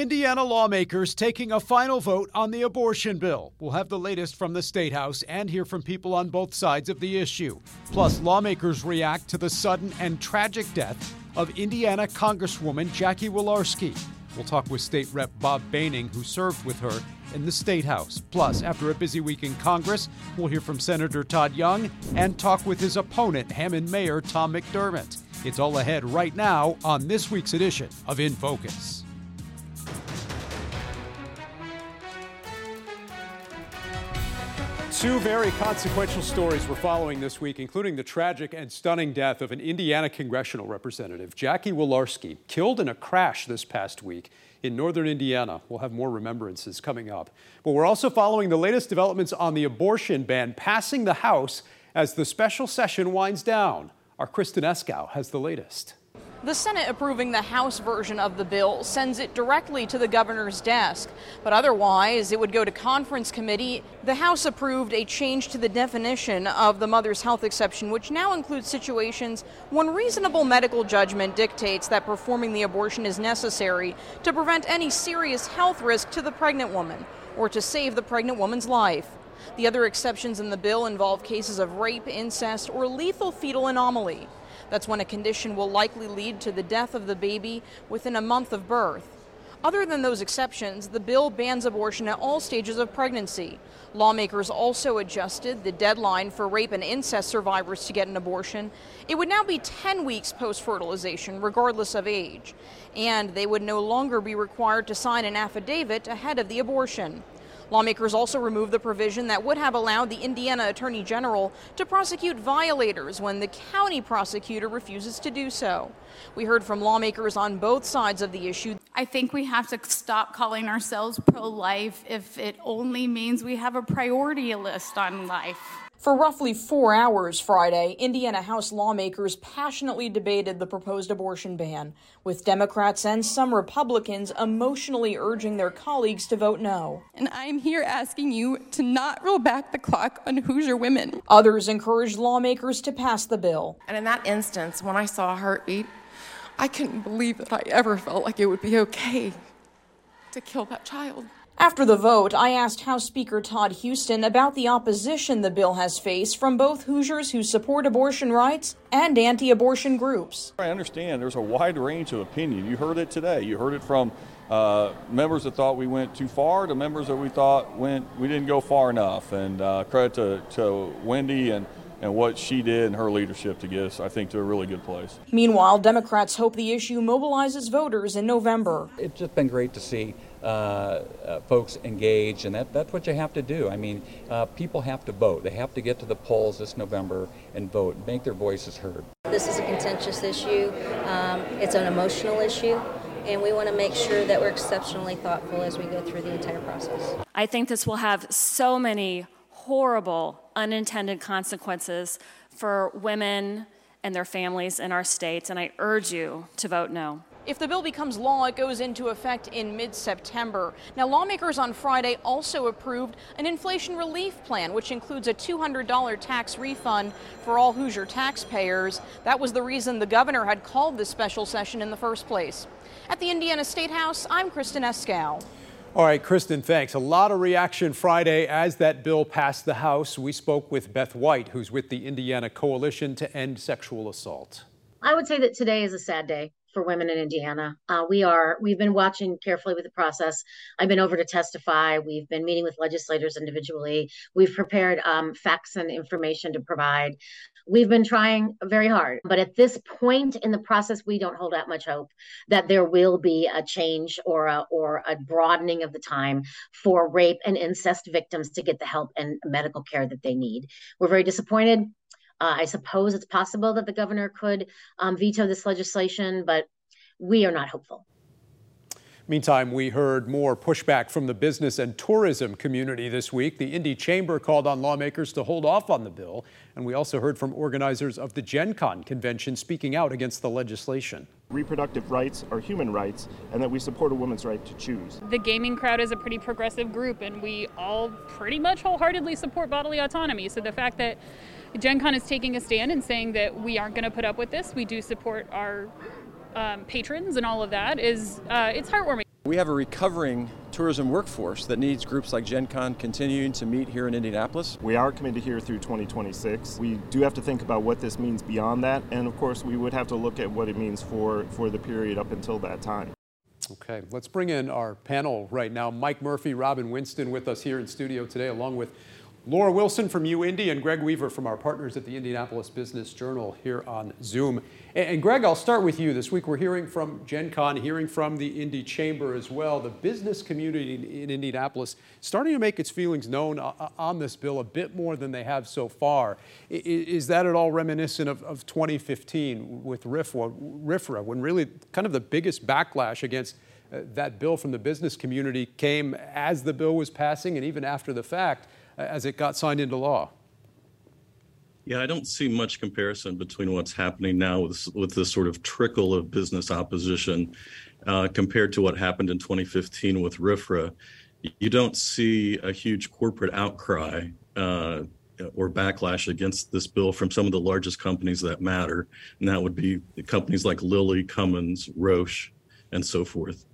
Indiana lawmakers taking a final vote on the abortion bill. We'll have the latest from the State House and hear from people on both sides of the issue. Plus, lawmakers react to the sudden and tragic death of Indiana Congresswoman Jackie Walorski. We'll talk with State Rep Bob Behning, who served with her in the State House. Plus, after a busy week in Congress, we'll hear from Senator Todd Young and talk with his opponent, Hammond Mayor Tom McDermott. It's all ahead right now on this week's edition of In Focus. Two very consequential stories we're following this week, including the tragic and stunning death of an Indiana congressional representative, Jackie Walorski, killed in a crash this past week in northern Indiana. We'll have more remembrances coming up. But we're also following the latest developments on the abortion ban passing the House as the special session winds down. Our Kristen Eskow has the latest. The Senate approving the House version of the bill sends it directly to the governor's desk. But otherwise, it would go to conference committee. The House approved a change to the definition of the mother's health exception, which now includes situations when reasonable medical judgment dictates that performing the abortion is necessary to prevent any serious health risk to the pregnant woman or to save the pregnant woman's life. The other exceptions in the bill involve cases of rape, incest, or lethal fetal anomaly. That's when a condition will likely lead to the death of the baby within a month of birth. Other than those exceptions, the bill bans abortion at all stages of pregnancy. Lawmakers also adjusted the deadline for rape and incest survivors to get an abortion. It would now be 10 weeks post fertilization, regardless of age, and they would no longer be required to sign an affidavit ahead of the abortion. Lawmakers also removed the provision that would have allowed the Indiana Attorney General to prosecute violators when the county prosecutor refuses to do so. We heard from lawmakers on both sides of the issue. I think we have to stop calling ourselves pro life if it only means we have a priority list on life. For roughly four hours Friday, Indiana House lawmakers passionately debated the proposed abortion ban, with Democrats and some Republicans emotionally urging their colleagues to vote no. And I'm here asking you to not roll back the clock on Hoosier women. Others encouraged lawmakers to pass the bill. And in that instance, when I saw a heartbeat, I couldn't believe that I ever felt like it would be okay to kill that child. After the vote, I asked House Speaker Todd Huston about the opposition the bill has faced from both Hoosiers who support abortion rights and anti abortion groups. I understand there's a wide range of opinion. You heard it today. You heard it from uh, members that thought we went too far to members that we thought went we didn't go far enough. And uh, credit to, to Wendy and and what she did and her leadership to get us, I think, to a really good place. Meanwhile, Democrats hope the issue mobilizes voters in November. It's just been great to see folks engaged, and that, that's what you have to do. I mean, uh, people have to vote. They have to get to the polls this November and vote, make their voices heard. This is a contentious issue, um, it's an emotional issue. And we want to make sure that we're exceptionally thoughtful as we go through the entire process. I think this will have so many horrible unintended consequences for women and their families in our states, and I urge you to vote no. If the bill becomes law, it goes into effect in mid September. Now, lawmakers on Friday also approved an inflation relief plan, which includes a $200 tax refund for all Hoosier taxpayers. That was the reason the governor had called this special session in the first place. At the Indiana State House, I'm Kristen Eskow. All right, Kristen, thanks. A lot of reaction Friday as that bill passed the House. We spoke with Beth White, who's with the Indiana Coalition to End Sexual Assault. I would say that today is a sad day for women in Indiana. Uh, we are we've been watching carefully with the process. I've been over to testify. We've been meeting with legislators individually. We've prepared um, facts and information to provide. We've been trying very hard, but at this point in the process, we don't hold out much hope that there will be a change or a or a broadening of the time for rape and incest victims to get the help and medical care that they need. We're very disappointed. Uh, I suppose it's possible that the governor could um, veto this legislation, but we are not hopeful. Meantime, we heard more pushback from the business and tourism community this week. The Indy Chamber called on lawmakers to hold off on the bill, and we also heard from organizers of the Gen Con convention speaking out against the legislation. Reproductive rights are human rights, and that we support a woman's right to choose. The gaming crowd is a pretty progressive group, and we all pretty much wholeheartedly support bodily autonomy. So the fact that Gen Con is taking a stand and saying that we aren't going to put up with this, we do support our um, patrons and all of that is uh, it's heartwarming. We have a recovering tourism workforce that needs groups like Gen Con continuing to meet here in Indianapolis. We are committed here through 2026. We do have to think about what this means beyond that, and of course, we would have to look at what it means for, for the period up until that time. Okay, let's bring in our panel right now. Mike Murphy, Robin Winston with us here in studio today, along with Laura Wilson from UIndy and Greg Weaver from our partners at the Indianapolis Business Journal here on Zoom. And, and Greg, I'll start with you. This week we're hearing from Gen Con, hearing from the Indy Chamber as well. The business community in, in Indianapolis starting to make its feelings known on this bill a bit more than they have so far. Is, that at all reminiscent of, of 2015 with RIFRA, RFRA, when really kind of the biggest backlash against uh, that bill from the business community came as the bill was passing and even after the fact? As it got signed into law? Yeah, I don't see much comparison between what's happening now with with this sort of trickle of business opposition uh, compared to what happened in 2015 with RIFRA. You don't see a huge corporate outcry uh, or backlash against this bill from some of the largest companies that matter, and that would be companies like Lilly, Cummins, Roche, and so forth.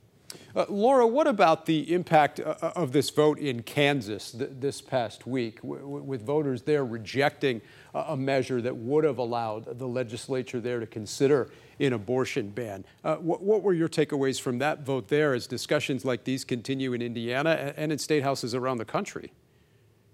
Uh, Laura, what about the impact uh, uh of this vote in Kansas th- this past week, w- with voters there rejecting a measure that would have allowed the legislature there to consider an abortion ban? Uh, what, what, were your takeaways from that vote there as discussions like these continue in Indiana and in state houses around the country?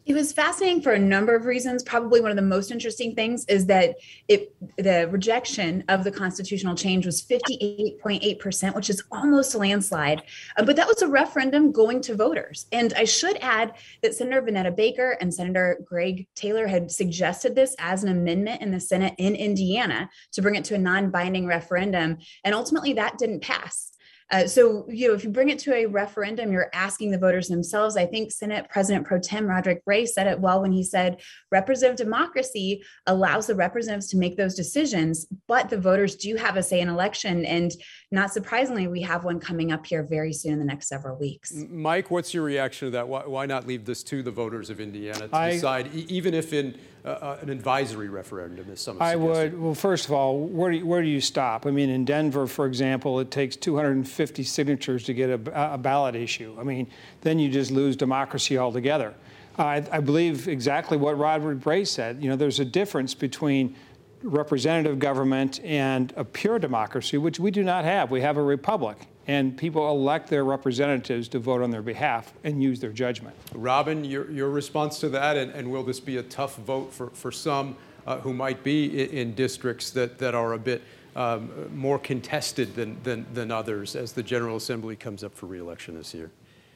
It was fascinating for a number of reasons. Probably one of the most interesting things is that it the rejection of the constitutional change was 58.8%, which is almost a landslide. Uh, but that was a referendum going to voters. And I should add that Senator Vaneta Becker and Senator Greg Taylor had suggested this as an amendment in the Senate in Indiana to bring it to a non-binding referendum. And ultimately that didn't pass. Uh, so, you know, if you bring it to a referendum, you're asking the voters themselves. I think Senate President Pro Tem Rodric Bray said it well when he said representative democracy allows the representatives to make those decisions, but the voters do have a say in election. And not surprisingly, we have one coming up here very soon in the next several weeks. Mike, what's your reaction to that? Why, why not leave this to the voters of Indiana to I, decide, e- even if in uh, uh, an advisory referendum, as some I would. Well, first of all, where do, you, where do you stop? I mean, in Denver, for example, it takes 250 signatures to get a, a ballot issue. I mean, then you just lose democracy altogether. I, I believe exactly what Rodric Bray said. You know, there's a difference between representative government and a pure democracy, which we do not have. We have a republic and people elect their representatives to vote on their behalf and use their judgment. Robin, your, your response to that, and, and will this be a tough vote for, for some uh, who might be in, in, districts that, that are a bit um, more contested than, than, than others as the General Assembly comes up for reelection this year?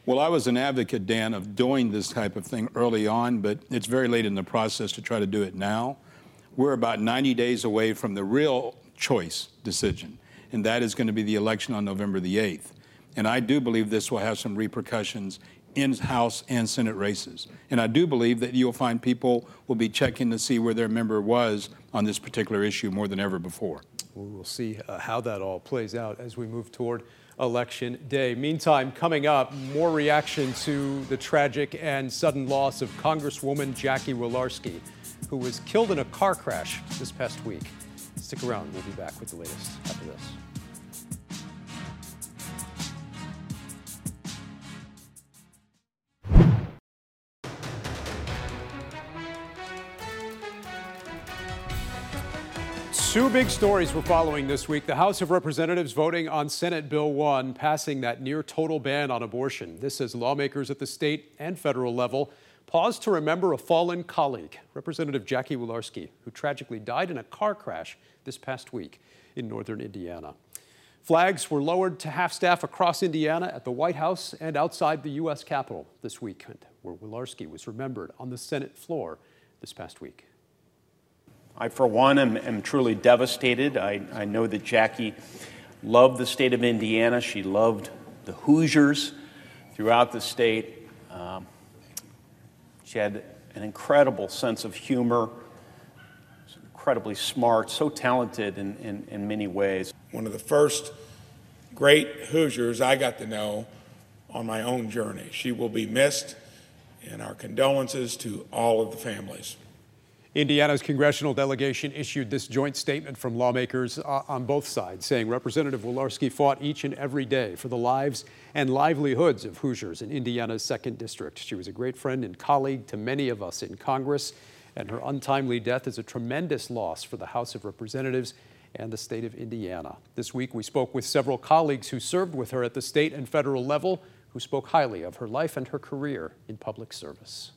Well, I was an advocate, Dan, of doing this type of thing early on, but it's very late in the process to try to do it now. We're about 90 days away from the real choice decision and that is going to be the election on November the 8th. And I do believe this will have some repercussions in House and Senate races. And I do believe that you'll find people will be checking to see where their member was on this particular issue more than ever before. We'll see uh, how that all plays out as we move toward Election Day. Meantime, coming up, more reaction to the tragic and sudden loss of Congresswoman Jackie Walorski, who was killed in a car crash this past week. Stick around, we'll be back with the latest after this. Two big stories we're following this week. The House of Representatives voting on Senate Bill 1, passing that near total ban on abortion. This as lawmakers at the state and federal level pause to remember a fallen colleague, Representative Jackie Walorski, who tragically died in a car crash this past week in northern Indiana. Flags were lowered to half staff across Indiana at the White House and outside the U.S. Capitol this weekend, where Walorski was remembered on the Senate floor this past week. I, for one, am, am truly devastated. I, I know that Jackie loved the state of Indiana. She loved the Hoosiers throughout the state. Um, she had an incredible sense of humor, was incredibly smart, so talented in, in, in many ways. One of the first great Hoosiers I got to know on my own journey. She will be missed, and our condolences to all of the families. Indiana's congressional delegation issued this joint statement from lawmakers uh, on both sides, saying Representative Walorski fought each and every day for the lives and livelihoods of Hoosiers in Indiana's second district. She was a great friend and colleague to many of us in Congress, and her untimely death is a tremendous loss for the House of Representatives and the state of Indiana. This week, we spoke with several colleagues who served with her at the state and federal level, who spoke highly of her life and her career in public service.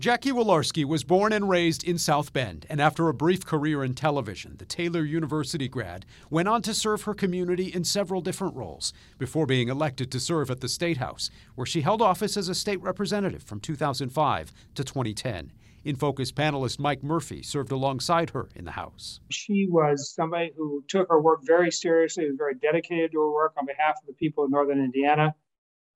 Jackie Walorski was born and raised in South Bend, and after a brief career in television, the Taylor University grad went on to serve her community in several different roles before being elected to serve at the State House, where she held office as a state representative from 2005 to 2010. In Focus panelist Mike Murphy served alongside her in the House. She was somebody who took her work very seriously, was very dedicated to her work on behalf of the people of Northern Indiana.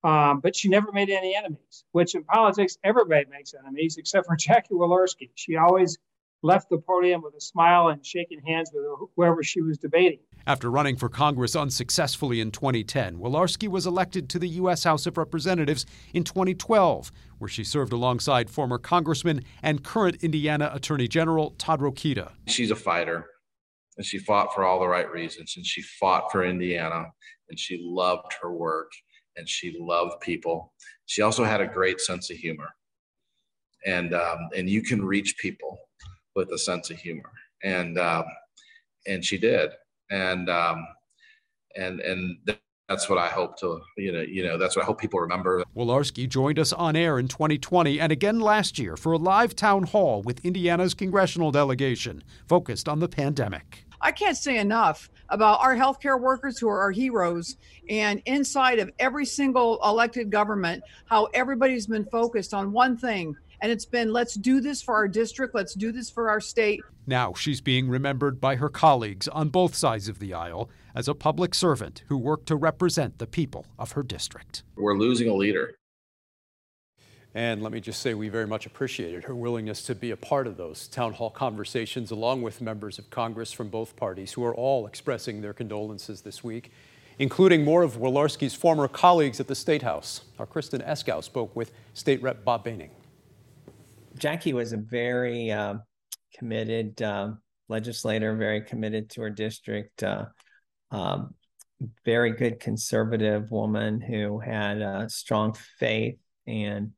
Um, but she never made any enemies, which in politics, everybody makes enemies except for Jackie Walorski. She always left the podium with a smile and shaking hands with whoever she was debating. After running for Congress unsuccessfully in 2010, Walorski was elected to the U.S. House of Representatives in 2012, where she served alongside former Congressman and current Indiana Attorney General Todd Rokita. She's a fighter, and she fought for all the right reasons, and she fought for Indiana, and she loved her work and she loved people. She also had a great sense of humor, and um, and you can reach people with a sense of humor, and um, and she did, and um, and and. that's what I hope to, you know, you know, that's what I hope people remember. Walorski joined us on air in 2020 and again last year for a live town hall with Indiana's congressional delegation focused on the pandemic. I can't say enough about our healthcare workers who are our heroes. And inside of every single elected government how everybody's been focused on one thing and it's been let's do this for our district. Let's do this for our state. Now she's being remembered by her colleagues on both sides of the aisle as a public servant who worked to represent the people of her district. We're losing a leader and let me just say, we very much appreciated her willingness to be a part of those town hall conversations, along with members of Congress from both parties, who are all expressing their condolences this week, including more of Walorski's former colleagues at the State House. Our Kristen Eskow spoke with State Rep Bob Behning. Jackie was a very uh, committed uh, legislator, very committed to her district, uh, um, very good conservative woman who had a strong faith and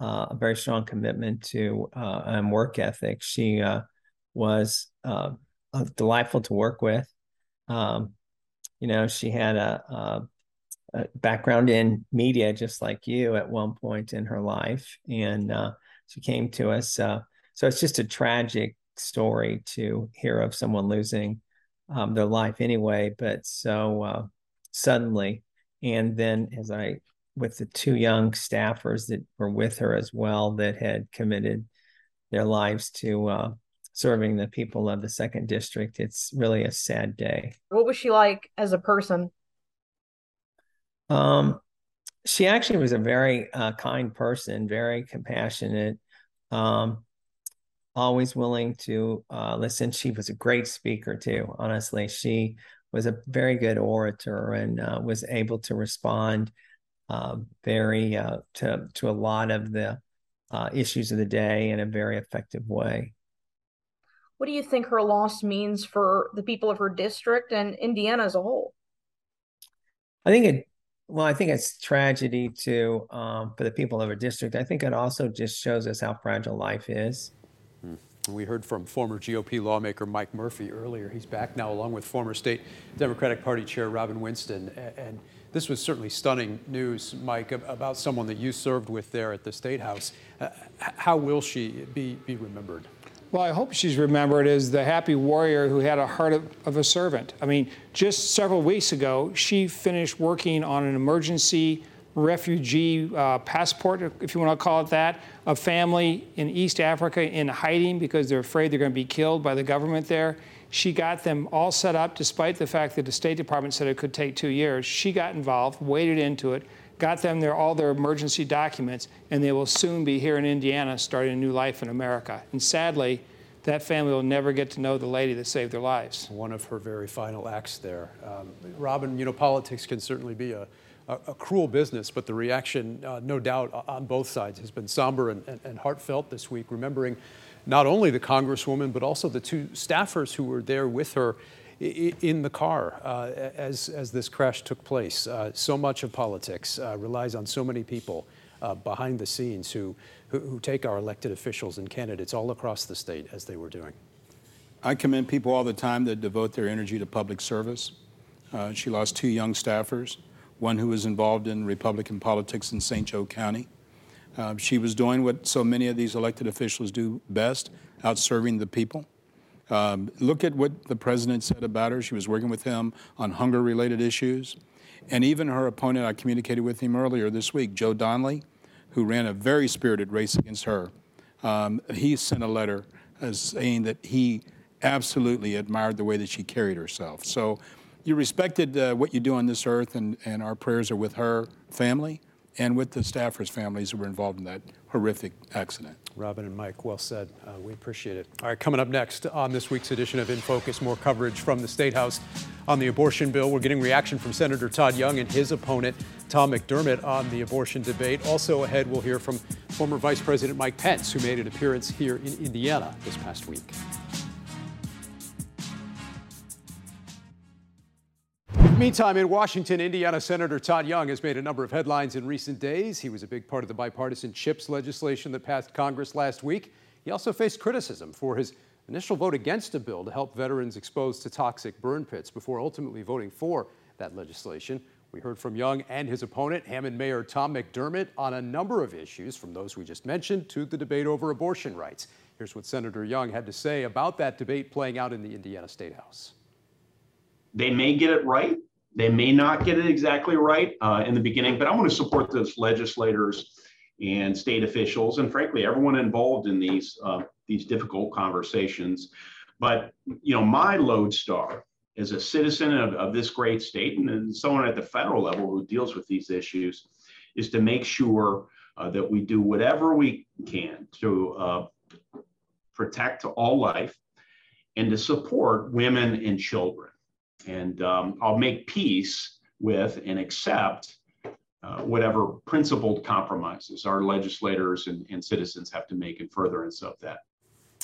uh, a very strong commitment to uh, and work ethic. She uh, was uh, delightful to work with. Um, you know, she had a, a, a, background in media, just like you, at one point in her life, and uh, she came to us. Uh, so it's just a tragic story to hear of someone losing um, their life anyway, but so suddenly. And then, as I with the two young staffers that were with her as well that had committed their lives to uh, serving the people of the second district. It's really a sad day. What was she like as a person? Um, she actually was a very uh, kind person, very compassionate, um, always willing to uh, listen. She was a great speaker too. Honestly, she was a very good orator and uh, was able to respond very uh, to to a lot of the uh, issues of the day in a very effective way. What do you think her loss means for the people of her district and Indiana as a whole? I think it. Well, I think it's tragedy to um, for the people of her district. I think it also just shows us how fragile life is. Hmm. We heard from former GOP lawmaker Mike Murphy earlier. He's back now, along with former state Democratic Party Chair Robin Winston, and this was certainly stunning news, Mike, about someone that you served with there at the State House. Uh, how will she be, be remembered? Well, I hope she's remembered as the happy warrior who had a heart of, of, a servant. I mean, just several weeks ago, she finished working on an emergency refugee uh, passport, if you want to call it that, a family in East Africa in hiding because they're afraid they're going to be killed by the government there. She got them all set up, despite the fact that the State Department said it could take two years. She got involved, waded into it, got them their, all their emergency documents, and they will soon be here in Indiana starting a new life in America. And sadly, that family will never get to know the lady that saved their lives. One of her very final acts there. Um, Robin, you know, politics can certainly be a, a, a cruel business, but the reaction, uh, no doubt, on both sides has been somber and, and, and heartfelt this week, remembering not only the Congresswoman, but also the two staffers who were there with her in the car uh, as, as this crash took place. Uh, so much of politics uh, relies on so many people uh, behind the scenes who, who, who, take our elected officials and candidates all across the state as they were doing. I commend people all the time that devote their energy to public service. Uh, she lost two young staffers, one who was involved in Republican politics in St. Joe County. Uh, she was doing what so many of these elected officials do best, out serving the people. Um, look at what the president said about her. She was working with him on hunger related issues. And even her opponent, I communicated with him earlier this week, Joe Donnelly, who ran a very spirited race against her. Um, he sent a letter saying that he absolutely admired the way that she carried herself. So you respected uh, what you do on this earth, and, and our prayers are with her family and with the staffers' families who were involved in that horrific accident. Robin and Mike, well said. Uh, we appreciate it. All right, coming up next on this week's edition of In Focus, more coverage from the State House on the abortion bill. We're getting reaction from Senator Todd Young and his opponent, Tom McDermott, on the abortion debate. Also ahead, we'll hear from former Vice President Mike Pence, who made an appearance here in Indiana this past week. Meantime, in Washington, Indiana Senator Todd Young has made a number of headlines in recent days. He was a big part of the bipartisan CHIPS legislation that passed Congress last week. He also faced criticism for his initial vote against a bill to help veterans exposed to toxic burn pits before ultimately voting for that legislation. We heard from Young and his opponent, Hammond Mayor Tom McDermott, on a number of issues, from those we just mentioned to the debate over abortion rights. Here's what Senator Young had to say about that debate playing out in the Indiana State House. They may get it right, they may not get it exactly right uh, in the beginning, but I want to support those legislators and state officials, and frankly, everyone involved in these uh, these difficult conversations. But you know, my lodestar as a citizen of, of this great state and someone at the federal level who deals with these issues is to make sure uh, that we do whatever we can to uh, protect all life and to support women and children. And um, I'll make peace with and accept uh, whatever principled compromises our legislators and, and citizens have to make in furtherance of that.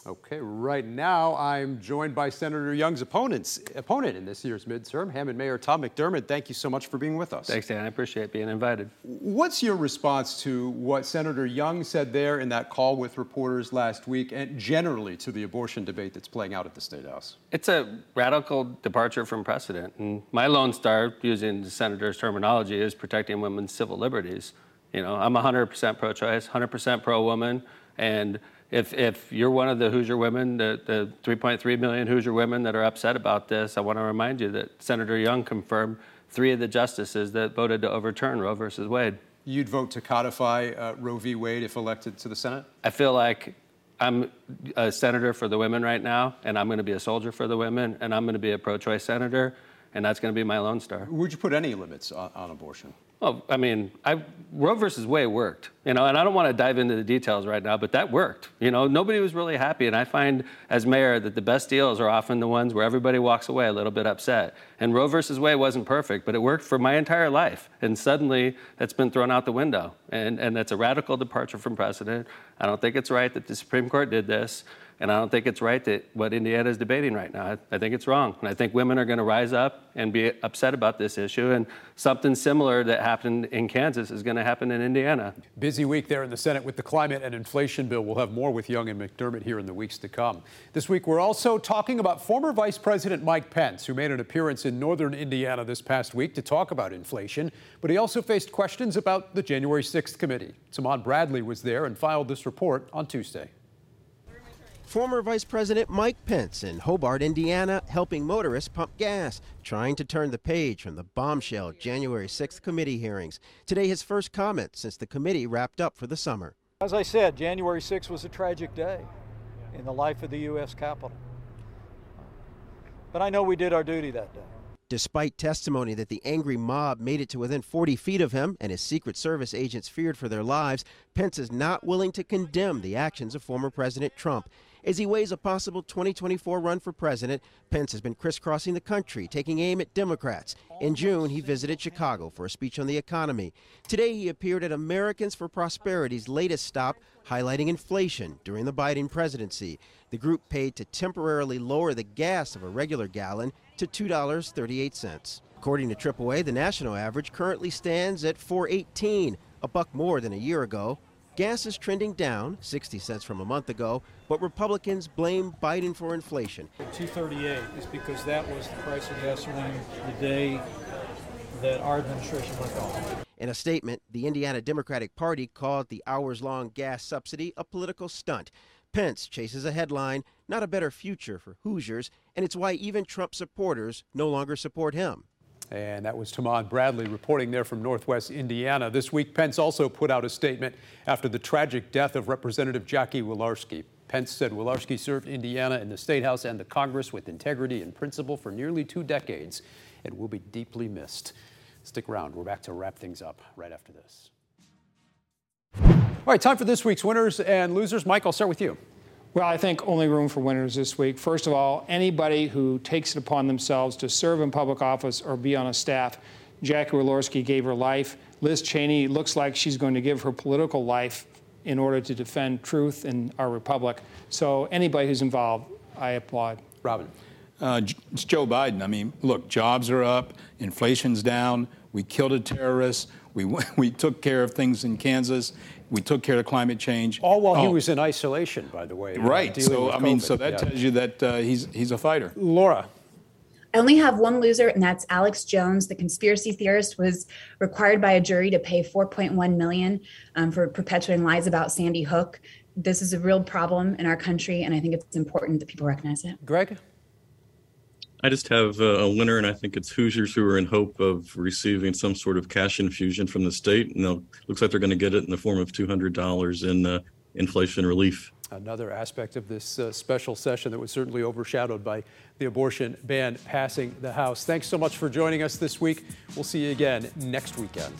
Okay, right now I'm joined by Senator Young's opponents, opponent in this year's midterm, Hammond Mayor Tom McDermott. Thank you so much for being with us. Thanks, Dan. I appreciate being invited. What's your response to what Senator Young said there in that call with reporters last week and generally to the abortion debate that's playing out at the State House? It's a radical departure from precedent. And my lone star, using the senator's terminology, is protecting women's civil liberties. You know, I'm 100% pro choice, 100% pro woman, and if, if you're one of the Hoosier women, the, the 3.3 million Hoosier women that are upset about this, I want to remind you that Senator Young confirmed three of the justices that voted to overturn Roe versus Wade. You'd vote to codify uh, Roe v. Wade if elected to the Senate? I feel like I'm a senator for the women right now, and I'm going to be a soldier for the women, and I'm going to be a pro choice senator, and that's going to be my lone star. Would you put any limits on, on abortion? Well, I mean, I, Roe versus Wade worked, you know, and I don't want to dive into the details right now, but that worked. You know, nobody was really happy, and I find as mayor that the best deals are often the ones where everybody walks away a little bit upset. And Roe versus Wade wasn't perfect, but it worked for my entire life, and suddenly that's been thrown out the window, and and that's a radical departure from precedent. I don't think it's right that the Supreme Court did this. And I don't think it's right that what Indiana is debating right now. I, I think it's wrong. And I think women are going to rise up and be upset about this issue. And something similar that happened in Kansas is going to happen in Indiana. Busy week there in the Senate with the climate and inflation bill. We'll have more with Young and McDermott here in the weeks to come. This week, we're also talking about former Vice President Mike Pence, who made an appearance in northern Indiana this past week to talk about inflation. But he also faced questions about the January 6th committee. Tahman Bradley was there and filed this report on Tuesday. Former Vice President Mike Pence in Hobart, Indiana, helping motorists pump gas, trying to turn the page from the bombshell January 6th committee hearings. Today, his first comment since the committee wrapped up for the summer. As I said, January 6th was a tragic day in the life of the U.S. Capitol. But I know we did our duty that day. Despite testimony that the angry mob made it to within 40 feet of him and his Secret Service agents feared for their lives, Pence is not willing to condemn the actions of former President Trump. As he weighs a possible 2024 run for president, Pence has been crisscrossing the country, taking aim at Democrats. In June, he visited Chicago for a speech on the economy. Today, he appeared at Americans for Prosperity's latest stop, highlighting inflation during the Biden presidency. The group paid to temporarily lower the gas of a regular gallon to $2.38. According to AAA, the national average currently stands at 418, a buck more than a year ago. Gas is trending down, 60 cents from a month ago, but Republicans blame Biden for inflation. 238 is because that was the price of gasoline the day that our administration went off. In a statement, the Indiana Democratic Party called the hours long gas subsidy a political stunt. Pence chases a headline, not a better future for Hoosiers, and it's why even Trump supporters no longer support him. And that was Tahman Bradley reporting there from Northwest Indiana. This week, Pence also put out a statement after the tragic death of Representative Jackie Walorski. Pence said Walorski served Indiana in the State House and the Congress with integrity and principle for nearly two decades and will be deeply missed. Stick around. We're back to wrap things up right after this. All right, time for this week's winners and losers. Mike, I'll start with you. Well, I think only room for winners this week. First of all, anybody who takes it upon themselves to serve in public office or be on a staff. Jackie Walorski gave her life. Liz Cheney looks like she's going to give her political life in order to defend truth in our republic. So anybody who's involved, I applaud. Robin. Uh, it's Joe Biden. I mean, look, jobs are up, inflation's down, we killed a terrorist, we, we took care of things in Kansas, we took care of climate change. All while oh. he was in isolation, by the way. Right. So I mean, so that yeah. tells you that uh, he's he's a fighter. Laura. I only have one loser, and that's Alex Jones. The conspiracy theorist was required by a jury to pay 4.1 million um, for perpetuating lies about Sandy Hook. This is a real problem in our country, and I think it's important that people recognize it. Greg. I just have a winner, and I think it's Hoosiers who are in hope of receiving some sort of cash infusion from the state. And it looks like they're going to get it in the form of $200 in uh, inflation relief. Another aspect of this uh, special session that was certainly overshadowed by the abortion ban passing the House. Thanks so much for joining us this week. We'll see you again next weekend.